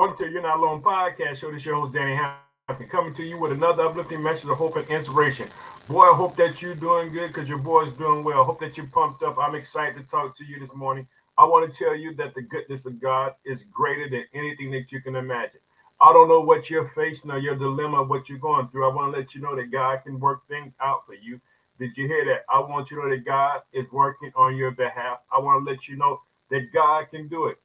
Welcome to You're Not Alone podcast show. This your host, Danny Hampton, coming to you with another uplifting message of hope and inspiration. Boy, I hope that you're doing good because your boy's doing well. Hope that you're pumped up. I'm excited to talk to you this morning. I want to tell you that the goodness of God is greater than anything that you can imagine. I don't know what you're facing or your dilemma, what you're going through. I want to let you know that God can work things out for you. Did you hear that? I want you to know that God is working on your behalf. I want to let you know that God can do it.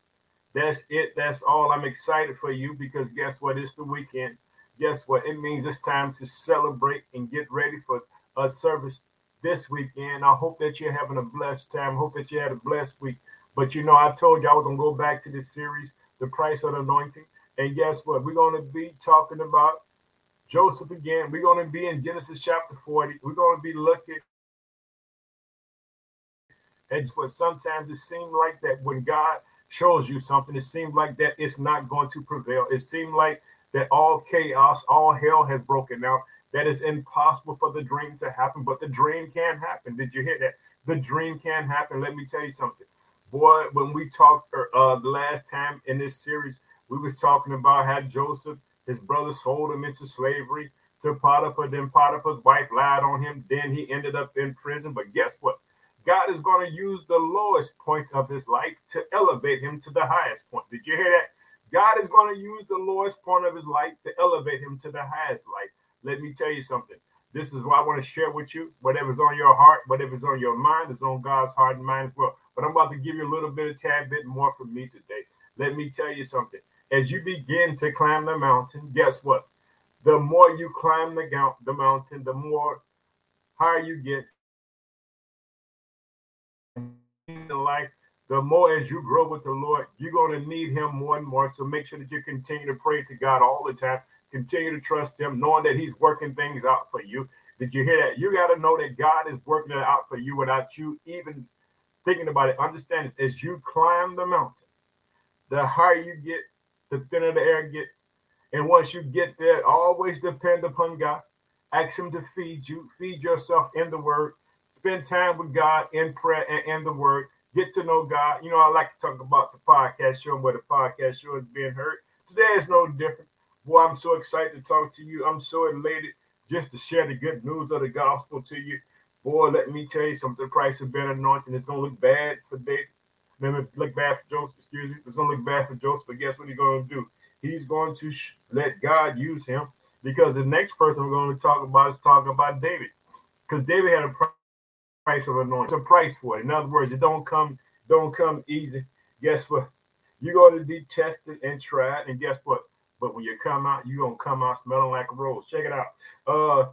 That's it. That's all. I'm excited for you because guess what? It's the weekend. Guess what? It means it's time to celebrate and get ready for a service this weekend. I hope that you're having a blessed time. I Hope that you had a blessed week. But you know, I told you I was gonna go back to this series, The Price of the Anointing. And guess what? We're gonna be talking about Joseph again. We're gonna be in Genesis chapter 40. We're gonna be looking at what sometimes it seems like that when God shows you something. It seems like that it's not going to prevail. It seems like that all chaos, all hell has broken out. That is impossible for the dream to happen, but the dream can happen. Did you hear that? The dream can happen. Let me tell you something. Boy, when we talked uh, the last time in this series, we was talking about how Joseph, his brother, sold him into slavery to Potiphar. Then Potiphar's wife lied on him. Then he ended up in prison. But guess what? God is going to use the lowest point of his life to elevate him to the highest point. Did you hear that? God is going to use the lowest point of his life to elevate him to the highest life. Let me tell you something. This is what I want to share with you. Whatever's on your heart, whatever's on your mind, is on God's heart and mind as well. But I'm about to give you a little bit, a tad bit more from me today. Let me tell you something. As you begin to climb the mountain, guess what? The more you climb the, the mountain, the more higher you get, in life, the more as you grow with the Lord, you're going to need Him more and more. So make sure that you continue to pray to God all the time. Continue to trust Him, knowing that He's working things out for you. Did you hear that? You got to know that God is working it out for you without you even thinking about it. Understand this as you climb the mountain, the higher you get, the thinner the air gets. And once you get there, always depend upon God. Ask Him to feed you, feed yourself in the Word spend time with God in prayer and in the word. Get to know God. You know, I like to talk about the podcast show and where the podcast show is being heard. Today is no different. Boy, I'm so excited to talk to you. I'm so elated just to share the good news of the gospel to you. Boy, let me tell you something. The price of being anointing is going to look bad for David. Remember, look bad for Joseph. Excuse me. It's going to look bad for Joseph. But guess what he's going to do? He's going to sh- let God use him because the next person we're going to talk about is talking about David. Because David had a price of anointing. It's a price for it. In other words, it don't come don't come easy. Guess what? You're going to be tested and tried, and guess what? But when you come out, you're gonna come out smelling like a rose. Check it out. Uh,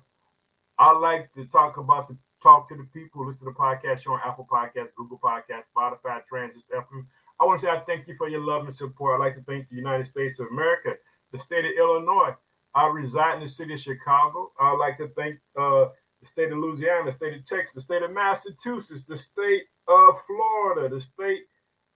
I like to talk about the talk to the people listen to the podcast on Apple Podcasts, Google Podcasts, Spotify, Transit FM. I want to say I thank you for your love and support. I'd like to thank the United States of America, the state of Illinois. I reside in the city of Chicago. I'd like to thank uh, the state of Louisiana, the state of Texas, the state of Massachusetts, the state of Florida, the state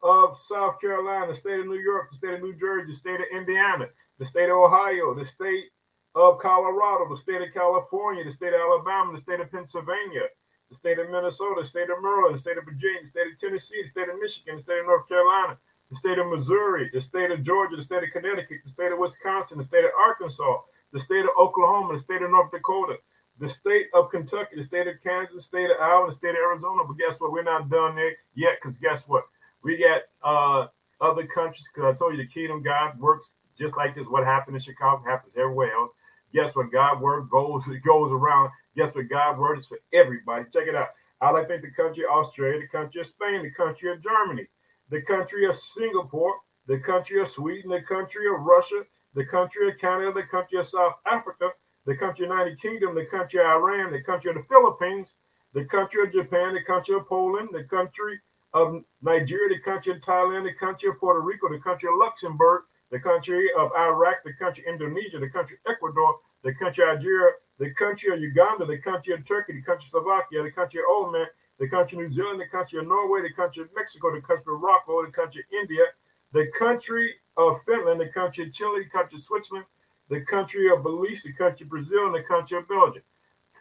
of South Carolina, the state of New York, the state of New Jersey, the state of Indiana, the state of Ohio, the state of Colorado, the state of California, the state of Alabama, the state of Pennsylvania, the state of Minnesota, the state of Maryland, the state of Virginia, the state of Tennessee, the state of Michigan, the state of North Carolina, the state of Missouri, the state of Georgia, the state of Connecticut, the state of Wisconsin, the state of Arkansas, the state of Oklahoma, the state of North Dakota, the state of Kentucky, the state of Kansas, the state of Iowa, the state of Arizona. But guess what? We're not done there yet because guess what? We got uh, other countries because I told you the kingdom God works just like this. What happened in Chicago happens everywhere else. Guess what? God word goes goes around. Guess what? God word is for everybody. Check it out. I like think the country of Australia, the country of Spain, the country of Germany, the country of Singapore, the country of Sweden, the country of Russia, the country of Canada, the country of South Africa, the country of United Kingdom, the country of Iran, the country of the Philippines, the country of Japan, the country of Poland, the country of Nigeria, the country of Thailand, the country of Puerto Rico, the country of Luxembourg, the country of Iraq, the country of Indonesia, the country of Ecuador, the country of Algeria, the country of Uganda, the country of Turkey, the country of Slovakia, the country of Oman, the country of New Zealand, the country of Norway, the country of Mexico, the country of Morocco, the country of India, the country of Finland, the country of Chile, the country of Switzerland, the country of Belize, the country of Brazil, and the country of Belgium.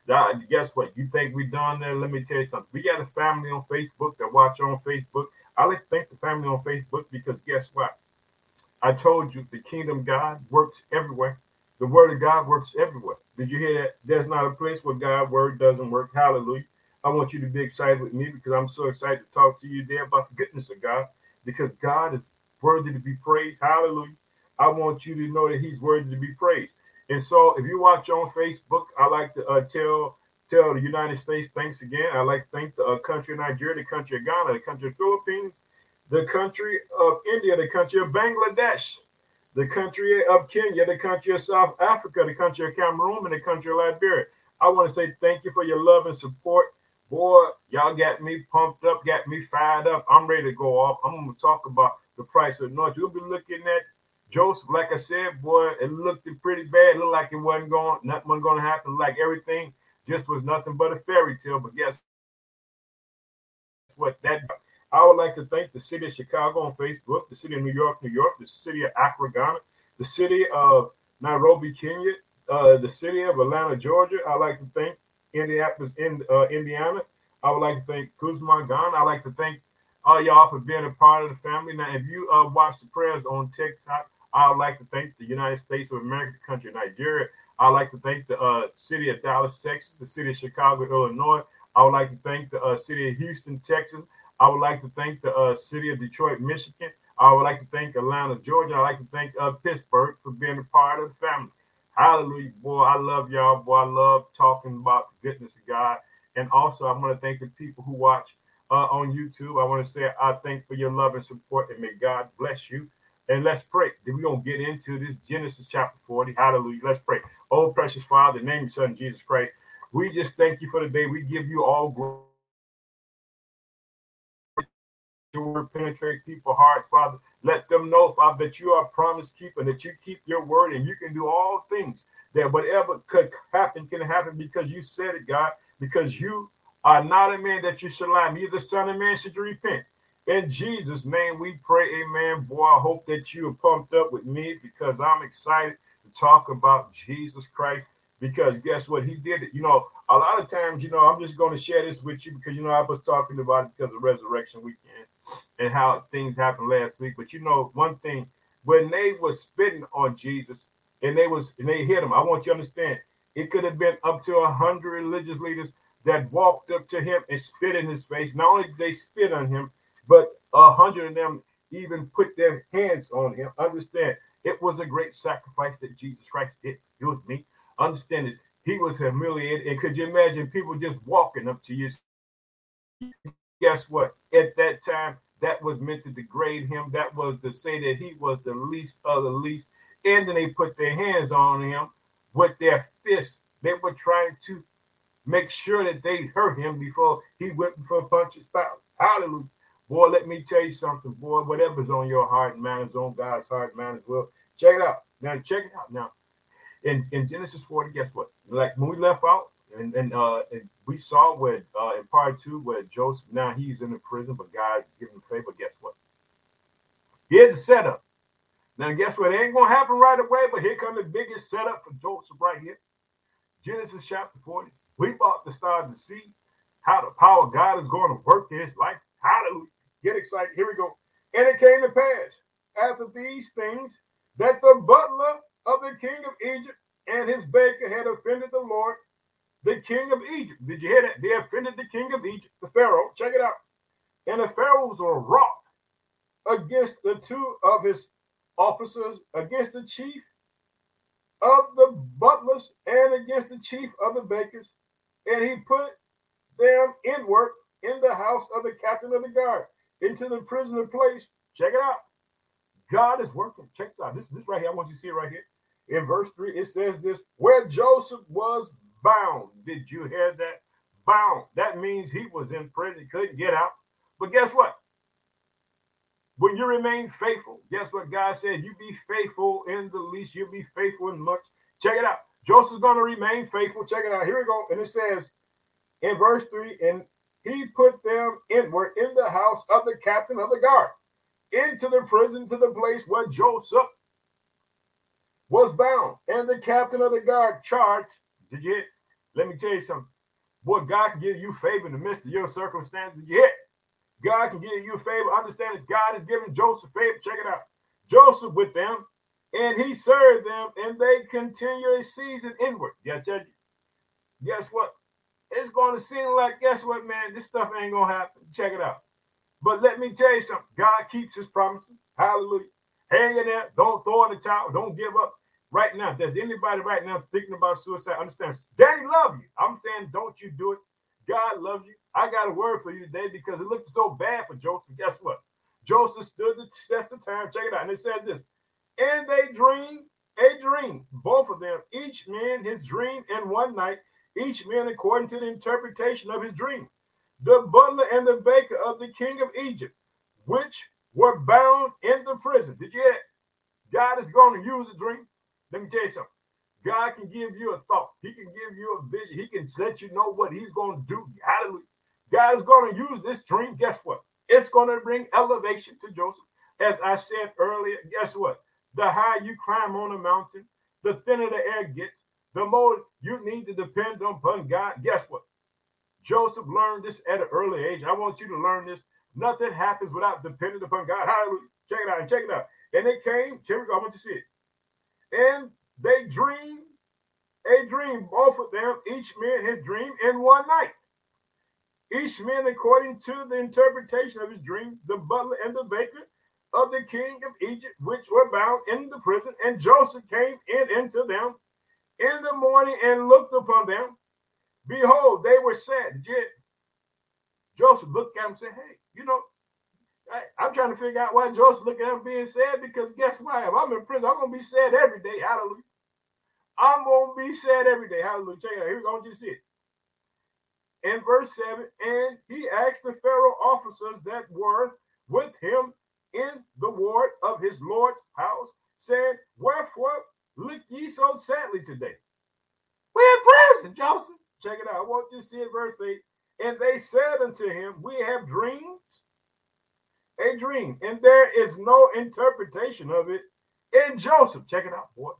Now, guess what? You think we done there? Let me tell you something. We got a family on Facebook that watch on Facebook. I like to thank the family on Facebook because guess what? I told you the kingdom God works everywhere. The word of God works everywhere. Did you hear that? There's not a place where God's word doesn't work. Hallelujah. I want you to be excited with me because I'm so excited to talk to you today about the goodness of God because God is worthy to be praised. Hallelujah. I want you to know that He's worthy to be praised. And so, if you watch on Facebook, I like to uh, tell tell the United States thanks again. I like to thank the uh, country of Nigeria, the country of Ghana, the country of Philippines, the country of India, the country of Bangladesh, the country of Kenya, the country of South Africa, the country of Cameroon, and the country of Liberia. I want to say thank you for your love and support. Boy, y'all got me pumped up, got me fired up. I'm ready to go off. I'm going to talk about the price of noise. You'll be looking at Joseph, like I said, boy, it looked pretty bad. It looked like it wasn't going, nothing was going to happen. Like everything just was nothing but a fairy tale. But guess what? That I would like to thank the city of Chicago on Facebook, the city of New York, New York, the city of Accra, Ghana, the city of Nairobi, Kenya, uh, the city of Atlanta, Georgia. I'd like to thank Indianapolis, in, uh, Indiana. I would like to thank Kumasi, Ghana. I'd like to thank all y'all for being a part of the family. Now, if you uh, watch the prayers on TikTok, I would like to thank the United States of America, the country of Nigeria. I'd like to thank the uh, city of Dallas, Texas, the city of Chicago, Illinois. I would like to thank the uh, city of Houston, Texas. I would like to thank the uh, city of Detroit, Michigan. I would like to thank Atlanta, Georgia. I'd like to thank uh, Pittsburgh for being a part of the family. Hallelujah. Boy, I love y'all. Boy, I love talking about the goodness of God. And also, I want to thank the people who watch uh, on YouTube. I want to say I thank for your love and support, and may God bless you. And let's pray. We're going to get into this Genesis chapter 40. Hallelujah. Let's pray. Oh, precious Father, name your Son, Jesus Christ. We just thank you for the day. We give you all glory. Your word penetrate people's hearts, Father. Let them know, Father, that you are promise keeper, that you keep your word and you can do all things. That whatever could happen can happen because you said it, God, because you are not a man that you should lie, neither son of man should you repent. In Jesus' name we pray, amen. Boy, I hope that you are pumped up with me because I'm excited to talk about Jesus Christ. Because guess what? He did it. You know, a lot of times, you know, I'm just going to share this with you because, you know, I was talking about it because of Resurrection Weekend and how things happened last week. But, you know, one thing, when they were spitting on Jesus and they was and they hit him, I want you to understand, it could have been up to a hundred religious leaders that walked up to him and spit in his face. Not only did they spit on him, but a hundred of them even put their hands on him. Understand, it was a great sacrifice that Jesus Christ did. It was me. Understand this. He was humiliated. And could you imagine people just walking up to you? Guess what? At that time, that was meant to degrade him. That was to say that he was the least of the least. And then they put their hands on him with their fists. They were trying to make sure that they hurt him before he went for Pontius Pilate. Hallelujah. Boy, let me tell you something, boy. Whatever's on your heart mind is on God's heart mind as well. Check it out. Now, check it out. Now, in, in Genesis 40, guess what? Like when we left out, and, and uh and we saw where uh in part two where Joseph now he's in the prison, but God is giving favor. Guess what? Here's a setup. Now, guess what? It ain't gonna happen right away, but here comes the biggest setup for Joseph right here. Genesis chapter 40. We about to start to see how the power of God is going to work in his life. Hallelujah. Get excited. Here we go. And it came to pass after these things that the butler of the king of Egypt and his baker had offended the Lord, the king of Egypt. Did you hear that? They offended the king of Egypt, the Pharaoh. Check it out. And the Pharaohs were wroth against the two of his officers, against the chief of the butlers, and against the chief of the bakers. And he put them in work in the house of the captain of the guard into the prisoner place. Check it out. God is working. Check this out. This, this right here. I want you to see it right here. In verse 3, it says this where Joseph was bound. Did you hear that? Bound. That means he was in prison, couldn't get out. But guess what? When you remain faithful, guess what God said? You be faithful in the least, you'll be faithful in much. Check it out. Joseph's going to remain faithful. Check it out. Here we go. And it says in verse 3 and he put them inward in the house of the captain of the guard, into the prison to the place where Joseph was bound. And the captain of the guard charged, did you hit? Let me tell you something. Boy, God can give you favor in the midst of your circumstances. Did you hit? God can give you favor. Understand that God is giving Joseph favor. Check it out. Joseph with them, and he served them, and they continually seasoned inward. Yeah, I tell you. Guess what? It's going to seem like, guess what, man? This stuff ain't going to happen. Check it out. But let me tell you something. God keeps his promises. Hallelujah. Hang in there. Don't throw in the towel. Don't give up. Right now, if there's anybody right now thinking about suicide, understand. Daddy love you. I'm saying, don't you do it. God loves you. I got a word for you today because it looked so bad for Joseph. Guess what? Joseph stood the test of time. Check it out. And it said this. And they dreamed a dream, both of them, each man his dream in one night, each man according to the interpretation of his dream. The butler and the baker of the king of Egypt, which were bound in the prison. Did you hear that? God is going to use a dream. Let me tell you something. God can give you a thought. He can give you a vision. He can let you know what he's going to do. Hallelujah. God is going to use this dream. Guess what? It's going to bring elevation to Joseph. As I said earlier, guess what? The higher you climb on a mountain, the thinner the air gets, the more you need to depend upon God. Guess what? Joseph learned this at an early age. I want you to learn this. Nothing happens without depending upon God. Hallelujah. Check it out check it out. And it came, here we go. I want you to see it. And they dreamed a dream, both of them, each man his dream in one night. Each man according to the interpretation of his dream, the butler and the baker of the king of Egypt, which were bound in the prison. And Joseph came in into them in the morning and looked upon them. Behold, they were sad. Joseph looked at them and said, Hey, you know, I, am trying to figure out why Joseph looked at them being sad because guess what? If I'm in prison, I'm going to be sad every day. Hallelujah. I'm going to be sad every day. Hallelujah. Check it out. Here we go. Just see it. In verse 7, and he asked the Pharaoh officers that were with him in the ward of his Lord's house, saying, Wherefore look ye so sadly today? We're in prison, Joseph. Check it out. I want you to see it, verse 8. And they said unto him, We have dreams, a dream, and there is no interpretation of it in Joseph. Check it out, boy.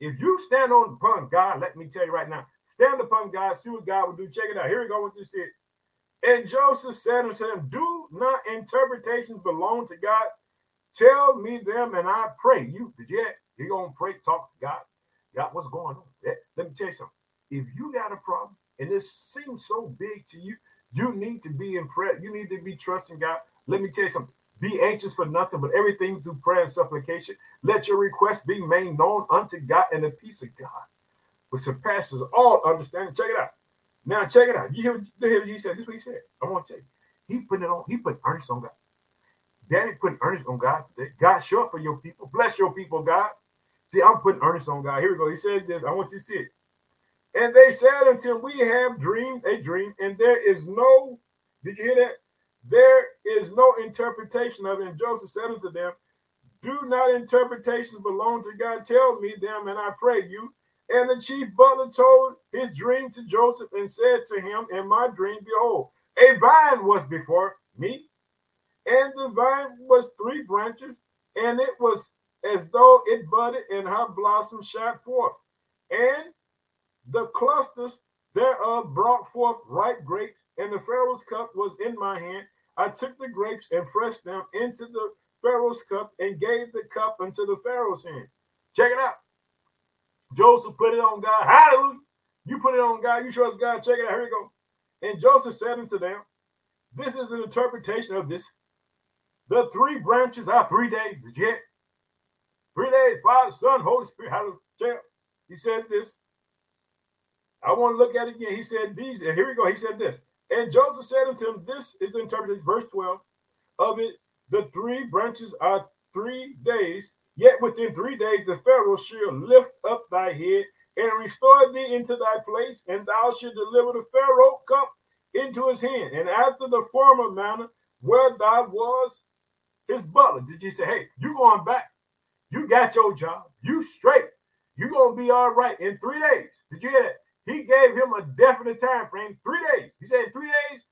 If you stand on upon God, let me tell you right now, stand upon God, see what God will do. Check it out. Here we go with this here. And Joseph said unto them, Do not interpretations belong to God? Tell me them, and I pray you. Did you? You gonna pray, talk to God. God, what's going on? Eh, let me tell you something. If you got a problem and this seems so big to you, you need to be in prayer. You need to be trusting God. Let me tell you something. Be anxious for nothing, but everything through prayer and supplication. Let your request be made known unto God, and the peace of God, which surpasses all understanding. Check it out. Now, check it out. You hear, you hear what he said? This is what he said. I want to tell you. He put it on, he put earnest on God. Daddy put earnest on God. God, show up for your people. Bless your people, God. See, I'm putting earnest on God. Here we go. He said this. I want you to see it. And they said until we have dreamed a dream, and there is no, did you hear that? There is no interpretation of it. And Joseph said unto them, Do not interpretations belong to God? Tell me them, and I pray you. And the chief butler told his dream to Joseph and said to him, In my dream, behold, a vine was before me, and the vine was three branches, and it was as though it budded, and her blossoms shot forth. And the clusters thereof brought forth ripe grapes, and the Pharaoh's cup was in my hand. I took the grapes and pressed them into the Pharaoh's cup and gave the cup into the Pharaoh's hand. Check it out. Joseph put it on God. Hallelujah. You put it on God. You trust God. Check it out. Here we go. And Joseph said unto them, This is an interpretation of this. The three branches are three days. Yet three days, Father, Son, Holy Spirit. Hallelujah. He said this. I want to look at it again. He said these, and here we go. He said this. And Joseph said unto him, This is interpreted, verse 12 of it. The three branches are three days, yet within three days the Pharaoh shall lift up thy head and restore thee into thy place, and thou shalt deliver the Pharaoh cup into his hand. And after the former manner, where thou was his butler, did you say, Hey, you going back? You got your job. You straight. You gonna be all right in three days. Did you hear that? He gave him a definite time frame, three days. He said, three days,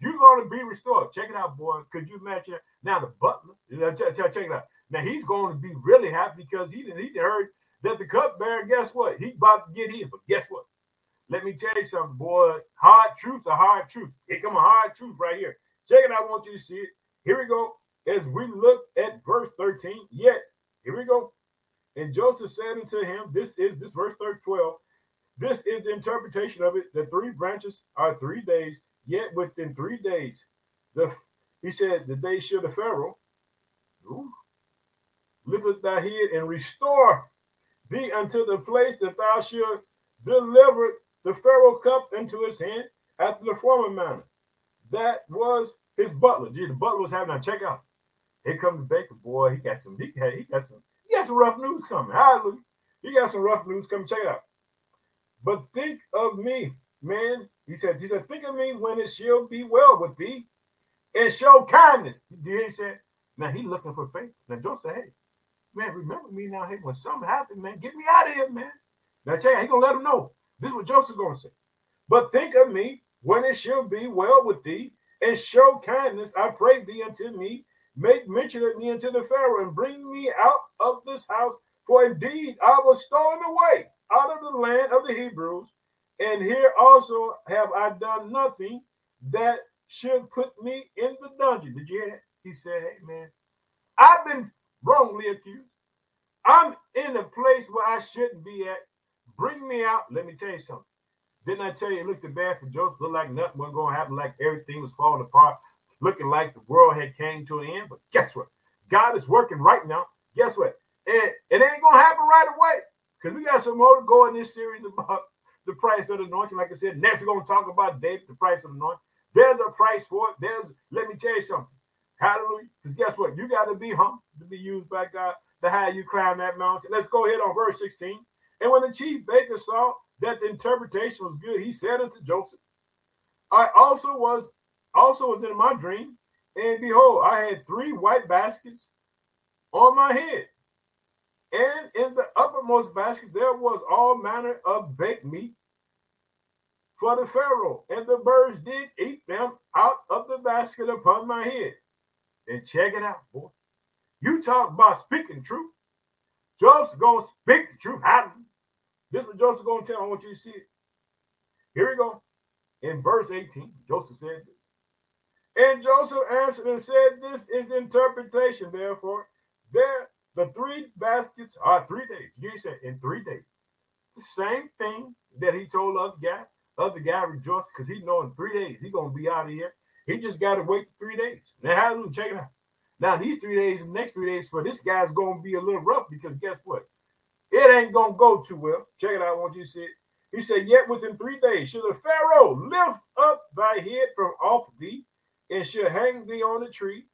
you're going to be restored. Check it out, boy. Could you imagine? Now, the butler, check it out. Now, he's going to be really happy because he, didn't, he heard that the cupbearer, guess what? He about to get in. But guess what? Let me tell you something, boy. Hard truth, a hard truth. Here come a hard truth right here. Check it out. I want you to see it. Here we go. As we look at verse 13, yet Here we go. And Joseph said unto him, This is this verse 12. This is the interpretation of it. The three branches are three days, yet within three days, the he said, the day should the Pharaoh lift up thy head and restore thee unto the place that thou should deliver the Pharaoh cup into his hand after the former manner. That was his butler. Gee, the butler was having a check out. Here comes baker boy. He got some. He, had, he got some. He got some rough news coming. Hallelujah. He got some rough news coming. Check it out. But think of me, man. He said. He said, think of me when it shall be well with thee, and show kindness. He said. Now he looking for faith. Now Joseph hey, man, remember me now. Hey, when something happened, man, get me out of here, man. Now check. He gonna let him know. This is what Joseph gonna say. But think of me when it shall be well with thee, and show kindness, I pray thee unto me. Make mention of me unto the Pharaoh, and bring me out of this house. For indeed I was stolen away out of the land of the Hebrews, and here also have I done nothing that should put me in the dungeon. Did you hear that? He said, Hey man, I've been wrongly accused. I'm in a place where I shouldn't be at. Bring me out. Let me tell you something. Didn't I tell you it looked bad for Joseph? Looked like nothing was to happen, like everything was falling apart, looking like the world had came to an end. But guess what? God is working right now. Guess what? And it ain't to happen right away because we got some more to go in this series about the price of the anointing. Like I said, next we're to talk about David, the price of the anointing. There's a price for it. There's, let me tell you something. Hallelujah. Because guess what? You got to be humble to be used by God to how you climb that mountain. Let's go ahead on verse 16. And when the chief baker saw that the interpretation was good, he said unto Joseph, I also was also was in my dream, and behold, I had three white baskets on my head. And in the uppermost basket there was all manner of baked meat for the Pharaoh, and the birds did eat them out of the basket upon my head. And check it out, boy. You talk about speaking truth. Joseph gonna speak the truth. How this is what Joseph gonna tell. I want you to see it. Here we go. In verse 18, Joseph said this. And Joseph answered and said, This is the interpretation, therefore. There, the three baskets are three days. You said in three days. The same thing that he told other guy. Other guy rejoiced because he know in three days he gonna be out of here. He just got to wait three days. Now, hallelujah, check it out. Now, these three days, the next three days for this guy's to be a little rough because guess what? It ain't to go too well. Check it out. I want you to see it. He said, Yet within three days shall the Pharaoh lift up thy head from off thee and shall hang thee on a tree,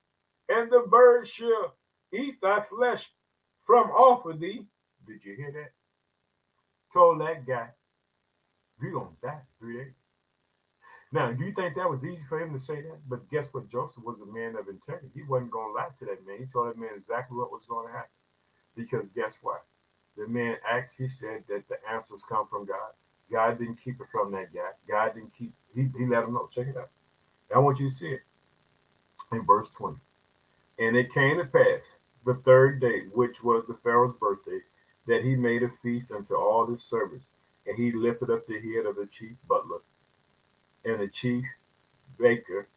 and the birds shall eat thy flesh from off of thee. Did you hear that? Told that guy, You're going to die three days. Now, do you think that was easy for him to say that? But guess what? Joseph was a man of integrity. He wasn't going to lie to that man. He told that man exactly what was going to happen. Because guess what? The man he said that the answers come from God. God didn't keep it from that guy. God didn't keep, he, he let him know. Check it out. I want you to see it in verse 20. And it came to pass the third day, which was the Pharaoh's birthday, that he made a feast unto all his servants. And he lifted up the head of the chief butler and the chief baker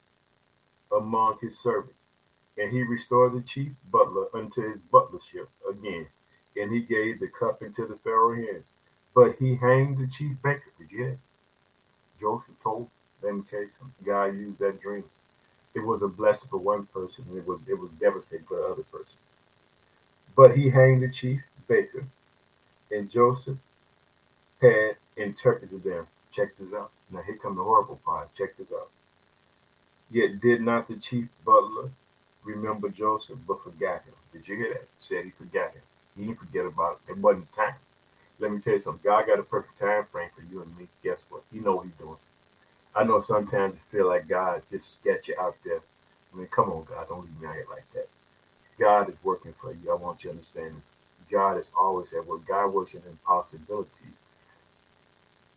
among his servants. And he restored the chief butler unto his butlership again. And he gave the cup into the Pharaoh's hand. But he hanged the chief baker. Did you hear Joseph told, let me tell you something. God used that dream. It was a blessing for one person, and it was it was devastating for the other person. But he hanged the chief baker, and Joseph had interpreted them Check this out. Now here come the horrible part. Check this out. Yet did not the chief butler remember Joseph, but forgot him. Did you hear that? Said he forgot him. He didn't forget about it. It wasn't time. Let me tell you something. God got a perfect time frame for you and me. Guess what? He know what he's doing. I know sometimes you feel like God just got you out there. I mean, come on, God, don't leave me out here like that. God is working for you. I want you to understand this. God is always at work. God works in impossibilities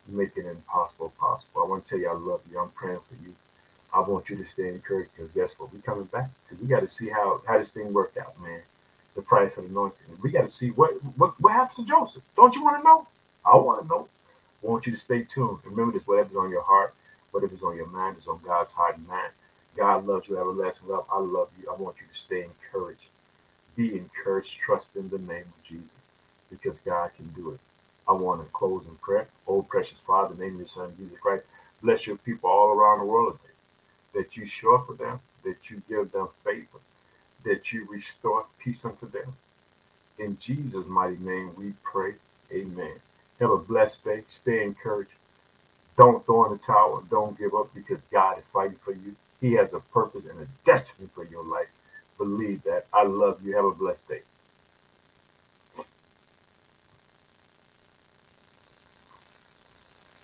making impossible possible. I want to tell you I love you. I'm praying for you. I want you to stay encouraged because guess what? We're coming back because we got to see how how this thing worked out, man. The price of anointing. We got to see what what what happens to Joseph. Don't you want to know? I want to know. I want you to stay tuned. Remember this: whatever's on your heart, whatever's on your mind, is on God's heart and mind. God loves you, everlasting love. I love you. I want you to stay encouraged. Be encouraged. Trust in the name of Jesus because God can do it. I want to close in prayer. Oh, precious Father, name of your Son, Jesus Christ, bless your people all around the world today. That you show up for them, that you give them favor, that you restore peace unto them. In Jesus' mighty name we pray. Amen. Have a blessed day. Stay encouraged. Don't throw in the towel. Don't give up because God is fighting for you. He has a purpose and a destiny for your life. Believe that. I love you. Have a blessed day.